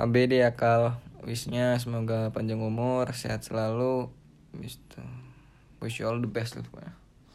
HBD ya kal wishnya semoga panjang umur sehat selalu. Wish wish you all the best lah pokoknya.